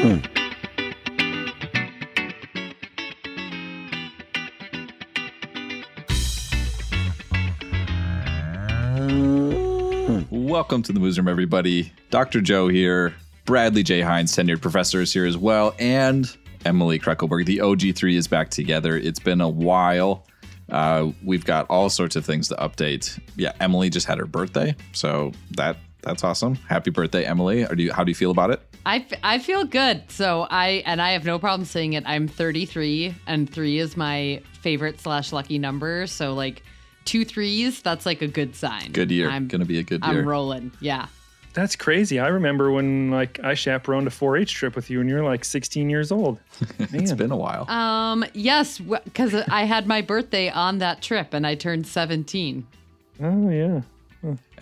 Welcome to the Moos Room, everybody. Dr. Joe here. Bradley J. Heins, tenured professor, is here as well. And Emily Kreckelberg. The OG3 is back together. It's been a while. Uh, we've got all sorts of things to update. Yeah, Emily just had her birthday. So that that's awesome. Happy birthday, Emily. Are you, how do you feel about it? I, f- I feel good. So I and I have no problem saying it. I'm 33, and three is my favorite slash lucky number. So like two threes, that's like a good sign. Good year. I'm Gonna be a good year. I'm rolling. Yeah. That's crazy. I remember when like I chaperoned a 4-H trip with you, and you're like 16 years old. it's been a while. Um. Yes, because I had my birthday on that trip, and I turned 17. Oh yeah,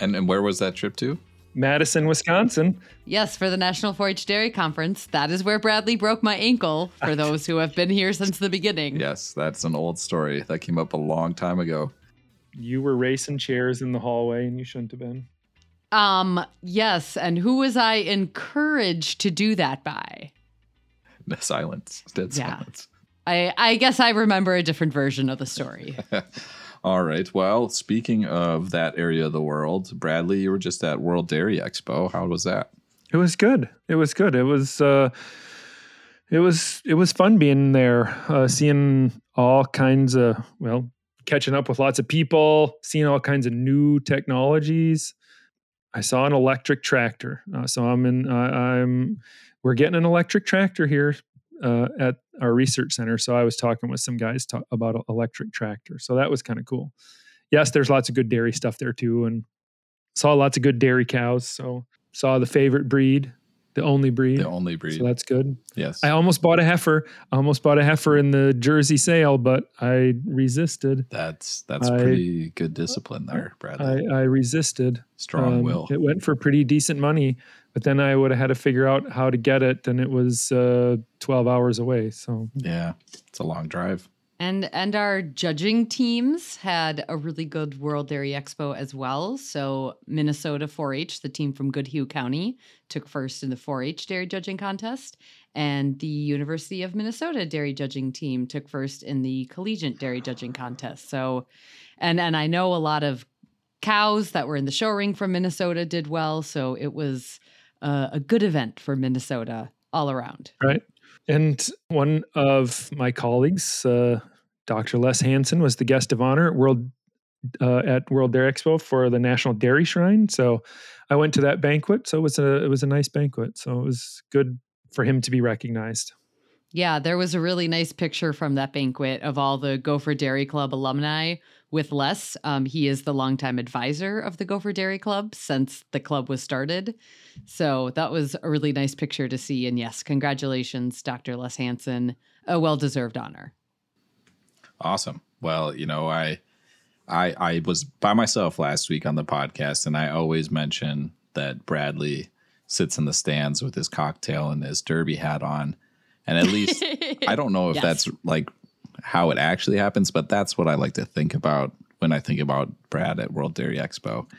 and, and where was that trip to? Madison, Wisconsin. Yes, for the National 4-H Dairy Conference. That is where Bradley broke my ankle. For those who have been here since the beginning. Yes, that's an old story. That came up a long time ago. You were racing chairs in the hallway, and you shouldn't have been. Um. Yes, and who was I encouraged to do that by? The Silence. Dead Yeah. silence. I I guess I remember a different version of the story. All right. Well, speaking of that area of the world, Bradley, you were just at World Dairy Expo. How was that? It was good. It was good. It was. uh It was. It was fun being there, uh, seeing all kinds of well, catching up with lots of people, seeing all kinds of new technologies. I saw an electric tractor. Uh, so I'm in. Uh, I'm. We're getting an electric tractor here uh, at our research center. So I was talking with some guys ta- about electric tractor. So that was kind of cool. Yes, there's lots of good dairy stuff there too, and saw lots of good dairy cows. So saw the favorite breed, the only breed. The only breed. So that's good. yes. I almost bought a heifer. I almost bought a heifer in the Jersey sale, but I resisted. that's that's I- pretty good discipline there, Bradley. I, I resisted. Strong Um, will. It went for pretty decent money, but then I would have had to figure out how to get it, and it was uh, 12 hours away. So yeah. It's a long drive. And and our judging teams had a really good World Dairy Expo as well. So Minnesota 4-H, the team from Goodhue County, took first in the 4-H dairy judging contest, and the University of Minnesota dairy judging team took first in the collegiate dairy judging contest. So, and and I know a lot of cows that were in the show ring from Minnesota did well. So it was uh, a good event for Minnesota all around. right. And one of my colleagues, uh, Dr. Les Hansen, was the guest of honor at World uh, at World Dairy Expo for the National Dairy Shrine. So I went to that banquet. So it was a it was a nice banquet. So it was good for him to be recognized. Yeah, there was a really nice picture from that banquet of all the Gopher Dairy Club alumni with Les. Um, he is the longtime advisor of the Gopher Dairy Club since the club was started. So that was a really nice picture to see. And yes, congratulations, Dr. Les Hansen. A well deserved honor. Awesome. Well, you know, I I I was by myself last week on the podcast and I always mention that Bradley sits in the stands with his cocktail and his derby hat on. And at least I don't know if Yes. that's like how it actually happens, but that's what I like to think about when I think about Brad at World Dairy Expo.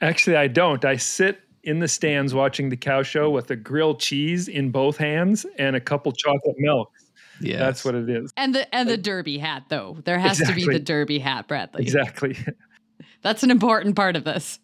Actually, I don't. I sit in the stands watching the cow show with a grilled cheese in both hands and a couple chocolate milks. Yeah. That's what it is. And the and the derby hat though. There has to be the derby hat, Bradley. Exactly. That's an important part of this.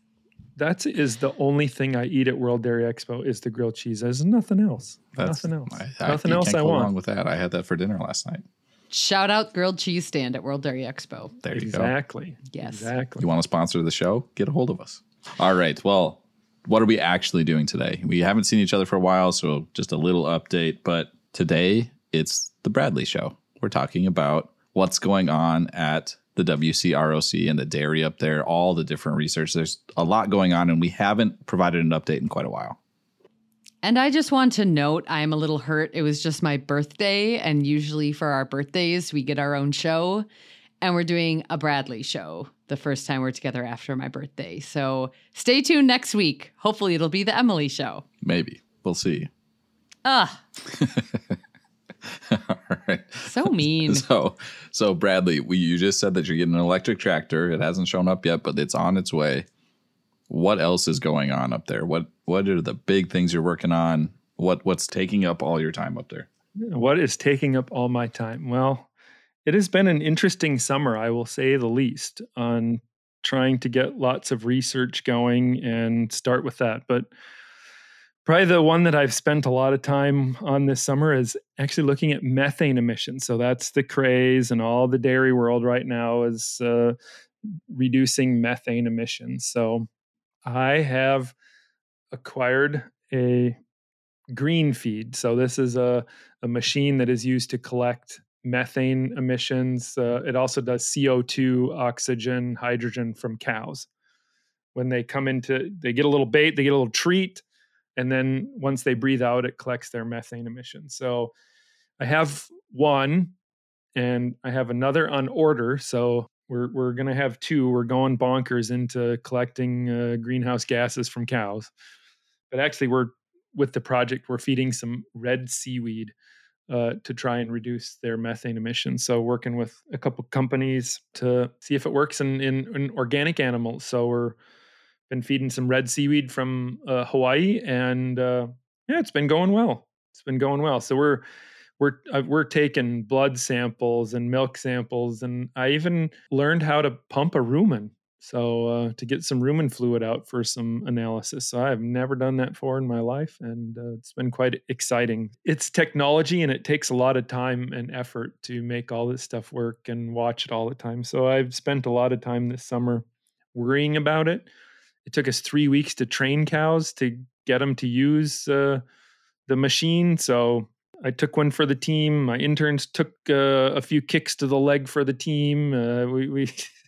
That is the only thing I eat at World Dairy Expo is the grilled cheese. There's nothing else. nothing else. I, I, nothing you else can't I go want. wrong with that. I had that for dinner last night. Shout out grilled cheese stand at World Dairy Expo. There you go. exactly. Yes. Exactly. you want to sponsor the show, get a hold of us. All right. Well, what are we actually doing today? We haven't seen each other for a while, so just a little update. But today it's the Bradley Show. We're talking about what's going on at the WCROC and the dairy up there, all the different research. There's a lot going on, and we haven't provided an update in quite a while. And I just want to note I'm a little hurt. It was just my birthday. And usually for our birthdays, we get our own show. And we're doing a Bradley show the first time we're together after my birthday. So stay tuned next week. Hopefully, it'll be the Emily show. Maybe. We'll see. Ah, all right. so mean. So, so Bradley, we, you just said that you're getting an electric tractor. It hasn't shown up yet, but it's on its way. What else is going on up there? What What are the big things you're working on? What what's taking up all your time up there? What is taking up all my time? Well, it has been an interesting summer, I will say the least, on trying to get lots of research going and start with that. But probably the one that I've spent a lot of time on this summer is actually looking at methane emissions. So that's the craze, and all the dairy world right now is uh, reducing methane emissions. So I have acquired a GreenFeed. So this is a, a machine that is used to collect methane emissions. Uh, it also does CO2, oxygen, hydrogen from cows. When they come into, they get a little bait, they get a little treat, and then once they breathe out, it collects their methane emissions. So I have one, and I have another on order. So we're we're gonna have two. We're going bonkers into collecting uh, greenhouse gases from cows, but actually we're with the project we're feeding some red seaweed uh, to try and reduce their methane emissions. So working with a couple companies to see if it works in, in, in organic animals. So we're been feeding some red seaweed from uh, Hawaii, and uh, yeah, it's been going well. It's been going well. So we're we're uh, we're taking blood samples and milk samples, and I even learned how to pump a rumen so uh, to get some rumen fluid out for some analysis. So I have never done that before in my life, and uh, it's been quite exciting. It's technology, and it takes a lot of time and effort to make all this stuff work and watch it all the time. So I've spent a lot of time this summer worrying about it. It took us three weeks to train cows to get them to use uh, the machine. So I took one for the team. My interns took uh, a few kicks to the leg for the team. Uh, we, we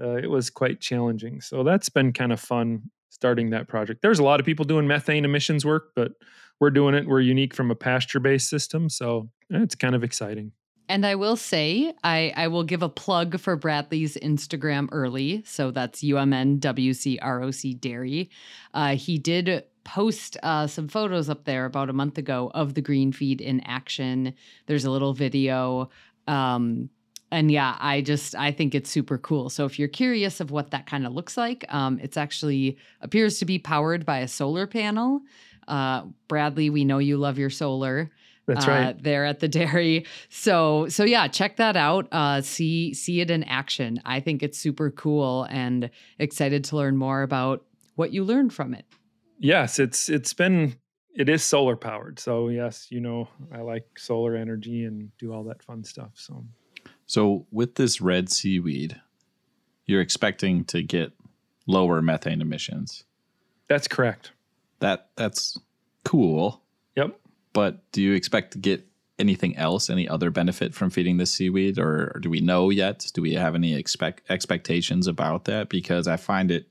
uh, it was quite challenging. So that's been kind of fun starting that project. There's a lot of people doing methane emissions work, but we're doing it. We're unique from a pasture based system. So it's kind of exciting. And I will say, I, I will give a plug for Bradley's Instagram early. So that's UMNWCROC Dairy. Uh, he did post uh, some photos up there about a month ago of the GreenFeed in action. There's a little video. Um, and yeah, I just I think it's super cool. So if you're curious of what that kind of looks like, um, it's actually appears to be powered by a solar panel. Uh, Bradley, we know you love your solar. That's uh, right. There at the dairy. So so yeah, check that out. Uh, see see it in action. I think it's super cool and excited to learn more about what you learned from it. Yes, it's it's been it is solar powered. So yes, you know I like solar energy and do all that fun stuff. So so with this red seaweed, you're expecting to get lower methane emissions. That's correct. That that's cool. Yep. But do you expect to get anything else, any other benefit from feeding this seaweed, or, or do we know yet? Do we have any expect expectations about that? Because I find it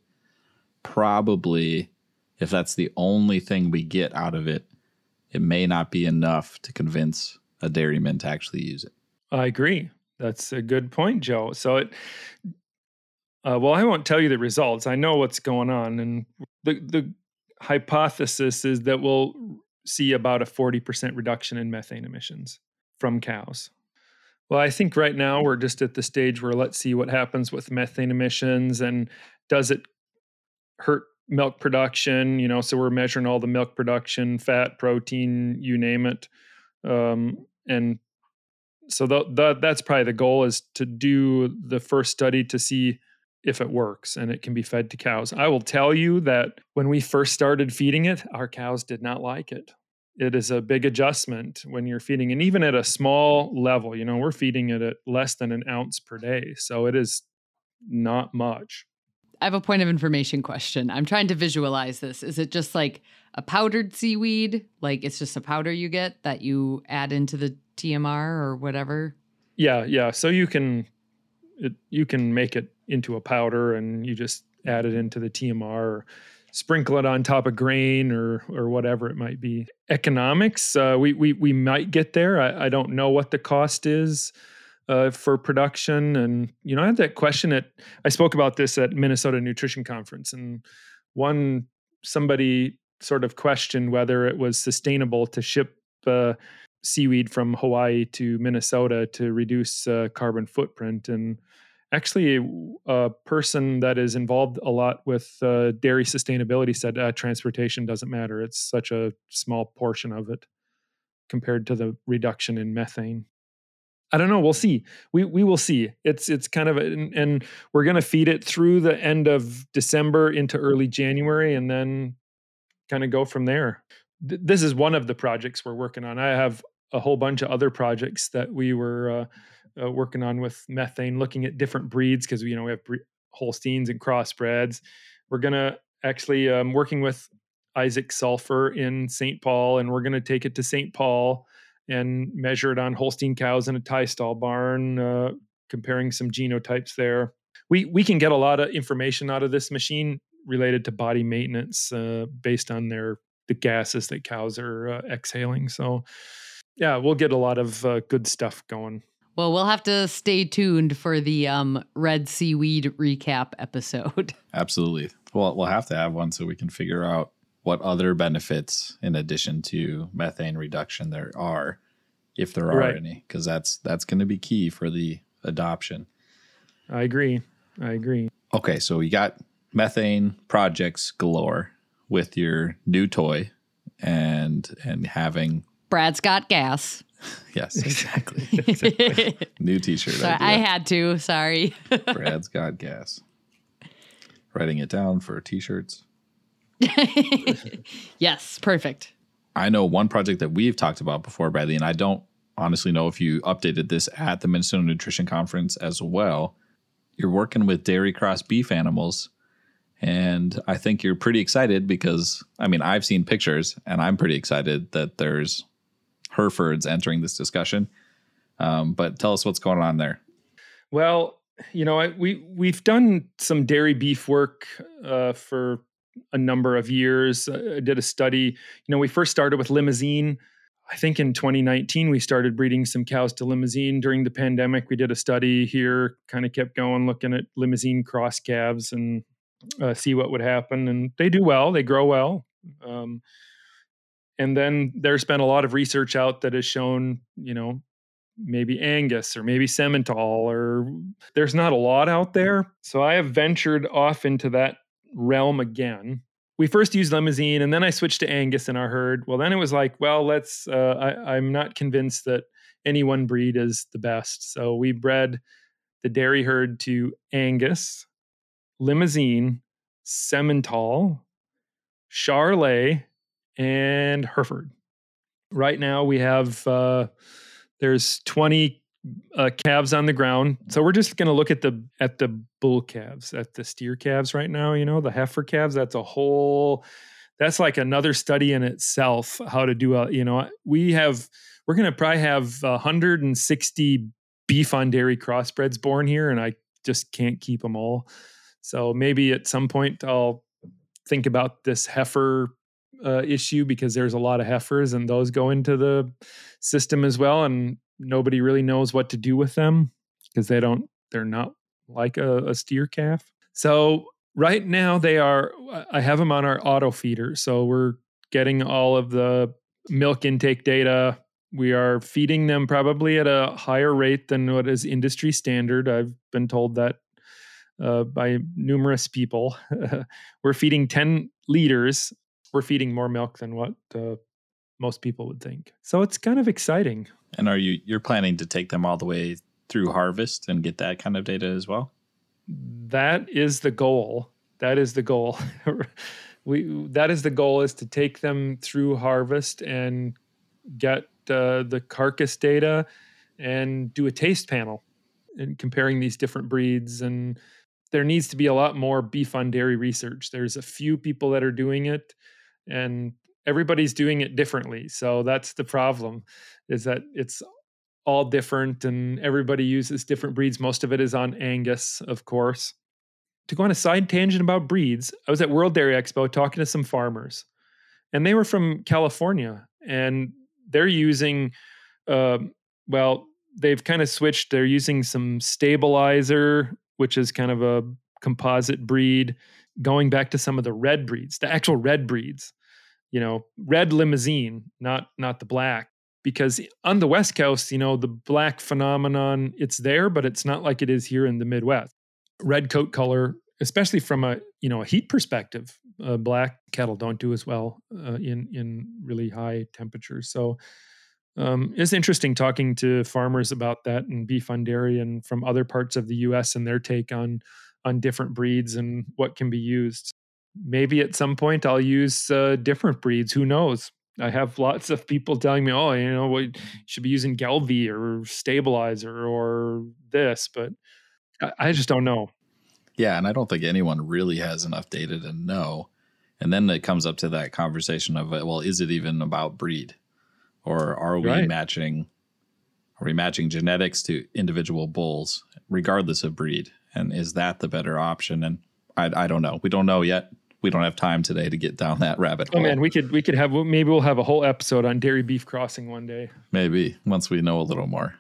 probably, if that's the only thing we get out of it, it may not be enough to convince a dairyman to actually use it. I agree. That's a good point, Joe. So it, uh, well, I won't tell you the results. I know what's going on, and the the hypothesis is that we'll see about a forty percent reduction in methane emissions from cows. Well, I think right now we're just at the stage where let's see what happens with methane emissions and does it hurt milk production? You know, so we're measuring all the milk production, fat, protein, you name it, um, and so the, the, that's probably the goal is to do the first study to see if it works and it can be fed to cows. I will tell you that when we first started feeding it, our cows did not like it. It is a big adjustment when you're feeding, and even at a small level, you know, we're feeding it at less than an ounce per day. So it is not much. I have a point of information question. I'm trying to visualize this. Is it just like a powdered seaweed? Like it's just a powder you get that you add into the TMR or whatever? Yeah, yeah. So you can it, you can make it into a powder and you just add it into the TMR or sprinkle it on top of grain or or whatever it might be. Economics, uh, we we we might get there. I, I don't know what the cost is uh, for production, and you know I had that question at I spoke about this at Minnesota Nutrition Conference, and one somebody sort of questioned whether it was sustainable to ship uh, seaweed from Hawaii to Minnesota to reduce uh, carbon footprint. And actually a person that is involved a lot with uh, dairy sustainability said uh, transportation doesn't matter. It's such a small portion of it compared to the reduction in methane. I don't know. We'll see. We we will see. It's it's kind of a, and, and we're going to feed it through the end of december into early january and then kind of go from there. Th- this is one of the projects we're working on. I have a whole bunch of other projects that we were uh, uh, working on with methane, looking at different breeds because you know we have bre- Holsteins and crossbreds. We're gonna actually um, working with Isaac Salfer in St. Paul, and we're gonna take it to St. Paul and measure it on Holstein cows in a tie stall barn, uh, comparing some genotypes there. We we can get a lot of information out of this machine related to body maintenance uh, based on their the gases that cows are uh, exhaling. So yeah, we'll get a lot of uh, good stuff going. Well, we'll have to stay tuned for the um, red seaweed recap episode. Absolutely. Well, we'll have to have one so we can figure out what other benefits in addition to methane reduction there are, if there are Right. any, because that's that's going to be key for the adoption. I agree. I agree. Okay, so we got methane projects galore with your new toy and and having Brad's got gas. yes, exactly. new t-shirt So I had to. Sorry. Brad's got gas. Writing it down for t-shirts. yes, perfect. I know one project that we've talked about before, Bradley, and I don't honestly know if you updated this at the Minnesota Nutrition Conference as well. You're working with dairy cross beef animals, and I think you're pretty excited because I mean I've seen pictures, and I'm pretty excited that there's Herefords entering this discussion. Um, but tell us what's going on there. Well, you know, I, we we've done some dairy beef work uh, for a number of years. I did a study. You know, we first started with Limousin. I think in 2019 we started breeding some cows to Limousin. During the pandemic, we did a study here. Kind of kept going, looking at Limousin cross calves and uh, see what would happen. And they do well. They grow well. Um, and then there's been a lot of research out that has shown, you know, maybe Angus or maybe Simmental or there's not a lot out there. So I have ventured off into that realm again. We first used Limousin and then I switched to Angus in our herd. Well, then it was like, well, let's, uh, I, I'm not convinced that any one breed is the best. So we bred the dairy herd to Angus, Limousin, Simmental, Charolais, and Hereford. Right now we have, uh, there's 20 uh, calves on the ground. So we're just going to look at the at the bull calves, at the steer calves right now. You know, the heifer calves. That's a whole. That's like another study in itself. How to do a. You know, we have. We're going to probably have 160 beef on dairy crossbreds born here, and I just can't keep them all. So maybe at some point I'll think about this heifer uh, issue because there's a lot of heifers and those go into the system as well and nobody really knows what to do with them because they don't they're not like a, a steer calf. So right now they are i have them on our auto feeder so we're getting all of the milk intake data. We are feeding them probably at a higher rate than what is industry standard. I've been told that uh, by numerous people. We're feeding 10 liters we're feeding more milk than what uh, most people would think. So it's kind of exciting. And are you you're planning to take them all the way through harvest and get that kind of data as well? That is the goal. That is the goal. we that is the goal is to take them through harvest and get uh, the carcass data and do a taste panel and comparing these different breeds and there needs to be a lot more beef on dairy research. There's a few people that are doing it and everybody's doing it differently. So that's the problem is that it's all different and everybody uses different breeds. Most of it is on Angus, of course. To go on a side tangent about breeds, I was at World Dairy Expo talking to some farmers, and they were from California, and they're using, uh, well, they've kind of switched. They're using some stabilizer, which is kind of a composite breed, going back to some of the red breeds, the actual red breeds. You know, red Limousin, not not the black because on the West Coast, you know, the black phenomenon, it's there, but it's not like it is here in the Midwest. Red coat color, especially from a, you know, a heat perspective, uh, black cattle don't do as well uh, in in really high temperatures. So um, it's interesting talking to farmers about that and beef on dairy and from other parts of the U.S. and their take on on different breeds and what can be used. Maybe at some point I'll use uh, different breeds. Who knows? I have lots of people telling me, "Oh, you know, what you should be using Gelbvieh or stabilizer or this," but I, I just don't know. Yeah, and I don't think anyone really has enough data to know. And then it comes up to that conversation of, well, is it even about breed, or are we right. matching? Are we matching genetics to individual bulls, regardless of breed? And is that the better option? And I, I don't know. We don't know yet we don't have time today to get down that rabbit hole. Oh man, we could we could have maybe we'll have a whole episode on dairy beef crossing one day. Maybe once we know a little more.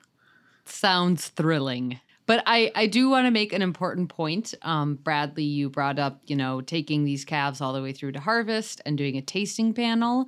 Sounds thrilling. But I, I do want to make an important point. Um, Bradley, you brought up, you know, taking these calves all the way through to harvest and doing a tasting panel.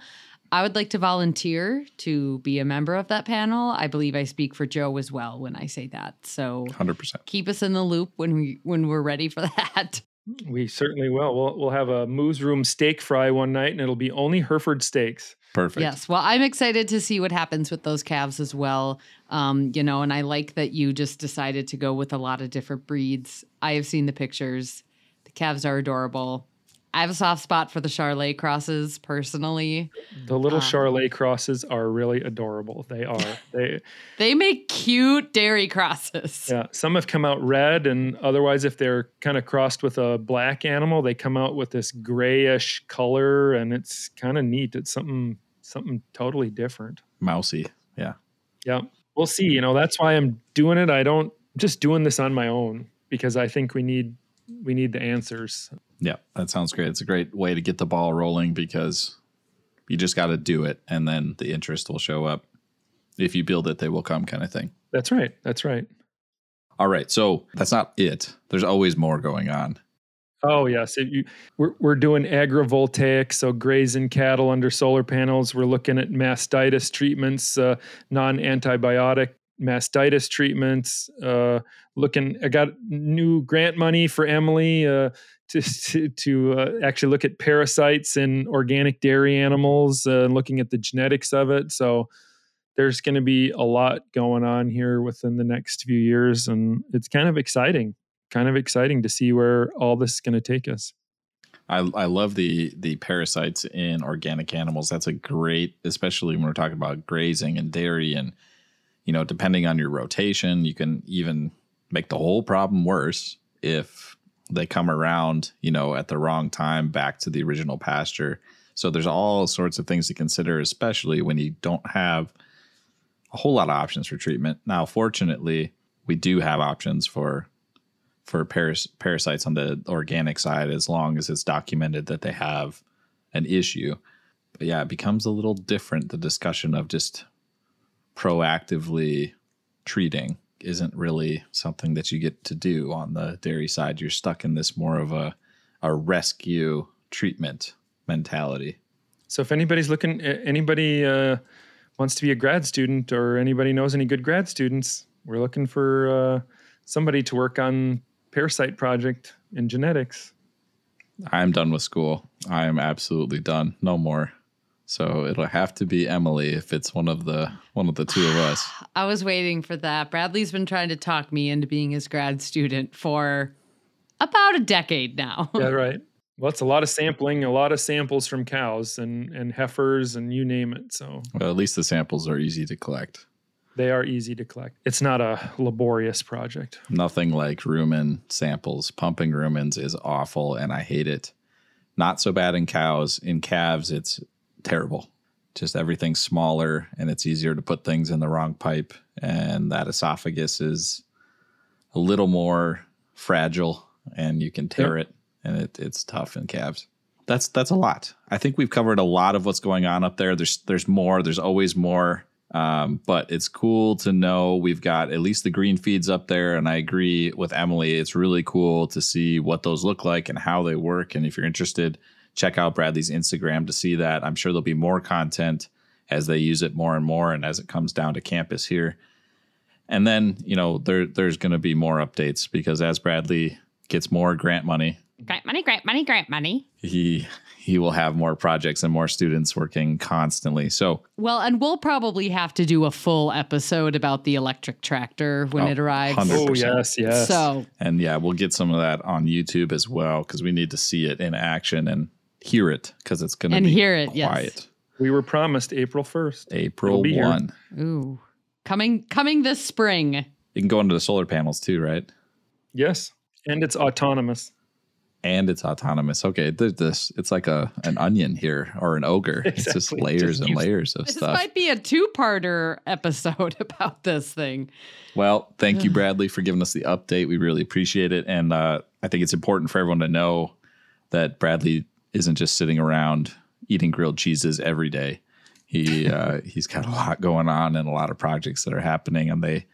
I would like to volunteer to be a member of that panel. I believe I speak for Joe as well when I say that. So 100%. Keep us in the loop when we when we're ready for that. We certainly will. We'll we'll have a Moos Room steak fry one night, and it'll be only Hereford steaks. Perfect. Yes. Well, I'm excited to see what happens with those calves as well. Um, you know, and I like that you just decided to go with a lot of different breeds. I have seen the pictures. The calves are adorable. I have a soft spot for the Charolais crosses personally. The little um, Charolais crosses are really adorable. They are. They they make cute dairy crosses. Yeah, some have come out red, and otherwise, if they're kind of crossed with a black animal, they come out with this grayish color, and it's kind of neat. It's something something totally different. Mousy. Yeah. Yeah. We'll see. You know, that's why I'm doing it. I don't just doing this on my own because I think we need we need the answers. Yeah, that sounds great. It's a great way to get the ball rolling because you just got to do it and then the interest will show up. If you build it, they will come kind of thing. That's right. That's right. All right. So that's not it. There's always more going on. Oh yes, it, you, we're we're doing agrivoltaic, so grazing cattle under solar panels. We're looking at mastitis treatments, uh, non-antibiotic mastitis treatments. Uh, looking, I got new grant money for Emily uh, to to, to uh, actually look at parasites in organic dairy animals and uh, looking at the genetics of it. So there's going to be a lot going on here within the next few years, and it's kind of exciting. Kind of exciting to see where all this is going to take us. I, I love the the parasites in organic animals. That's a great, especially when we're talking about grazing and dairy and you know, depending on your rotation, you can even make the whole problem worse if they come around, you know, at the wrong time back to the original pasture. So there's all sorts of things to consider, especially when you don't have a whole lot of options for treatment. Now, fortunately, we do have options for for paras- parasites on the organic side as long as it's documented that they have an issue. But yeah, it becomes a little different the discussion of just proactively treating isn't really something that you get to do on the dairy side. You're stuck in this more of a a rescue treatment mentality. So if anybody's looking, anybody uh, wants to be a grad student, or anybody knows any good grad students, we're looking for uh, somebody to work on parasite project in genetics. I'm done with school. I am absolutely done. No more. So it'll have to be Emily if it's one of the one of the two of us. I was waiting for that. Bradley's been trying to talk me into being his grad student for about a decade now. yeah, right. Well, it's a lot of sampling, a lot of samples from cows and and heifers and you name it. So well, at least the samples are easy to collect. They are easy to collect. It's not a laborious project. Nothing like rumen samples. Pumping rumens is awful and I hate it. Not so bad in cows. In calves, it's terrible. Just everything's smaller and it's easier to put things in the wrong pipe. And that esophagus is a little more fragile and you can tear yep. it and it, it's tough in calves. That's that's a lot. I think we've covered a lot of what's going on up there. There's there's more. There's always more. Um, but it's cool to know we've got at least the GreenFeeds up there. And I agree with Emily. It's really cool to see what those look like and how they work. And if you're interested, check out Bradley's Instagram to see that. I'm sure there'll be more content as they use it more and more and as it comes down to campus here. And then, you know, there there's going to be more updates because as Bradley gets more grant money, grant money, grant money, grant money, he he will have more projects and more students working constantly. So, well, and we'll probably have to do a full episode about the electric tractor when Oh, it arrives. 100%. Oh yes, yes. So, and yeah, we'll get some of that on YouTube as well because we need to see it in action and hear it because it's going to And be hear it, yes. quiet. we were promised April first. April It'll here. 1. ooh, coming coming this spring. You can go into the solar panels too, right? Yes, and it's autonomous. and it's autonomous. Okay, there's this it's like a an onion here or an ogre. It's just layers Just and layers of This stuff. This might be a two-parter episode about this thing. Well, thank you, Bradley, for giving us the update. We really appreciate it, and uh, I think it's important for everyone to know that Bradley isn't just sitting around eating grilled cheeses every day. He uh, he's got a lot going on and a lot of projects that are happening, and they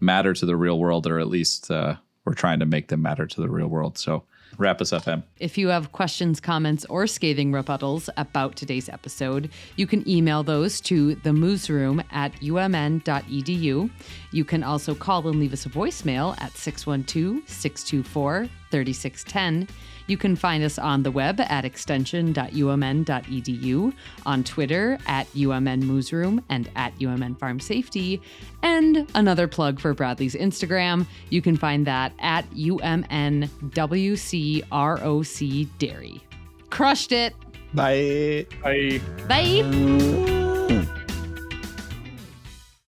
matter to the real world, or at least uh, we're trying to make them matter to the real world. So, wrap us up, Em. If you have questions, comments, or scathing rebuttals about today's episode, you can email those to the room at umn.edu. You can also call and leave us a voicemail at 612 624 3610. You can find us on the web at extension.umn.edu, on Twitter at UMN Moos Room and at UMN Farm Safety, and another plug for Bradley's Instagram. You can find that at UMNWCROC Dairy. Crushed it. Bye. Bye. Bye.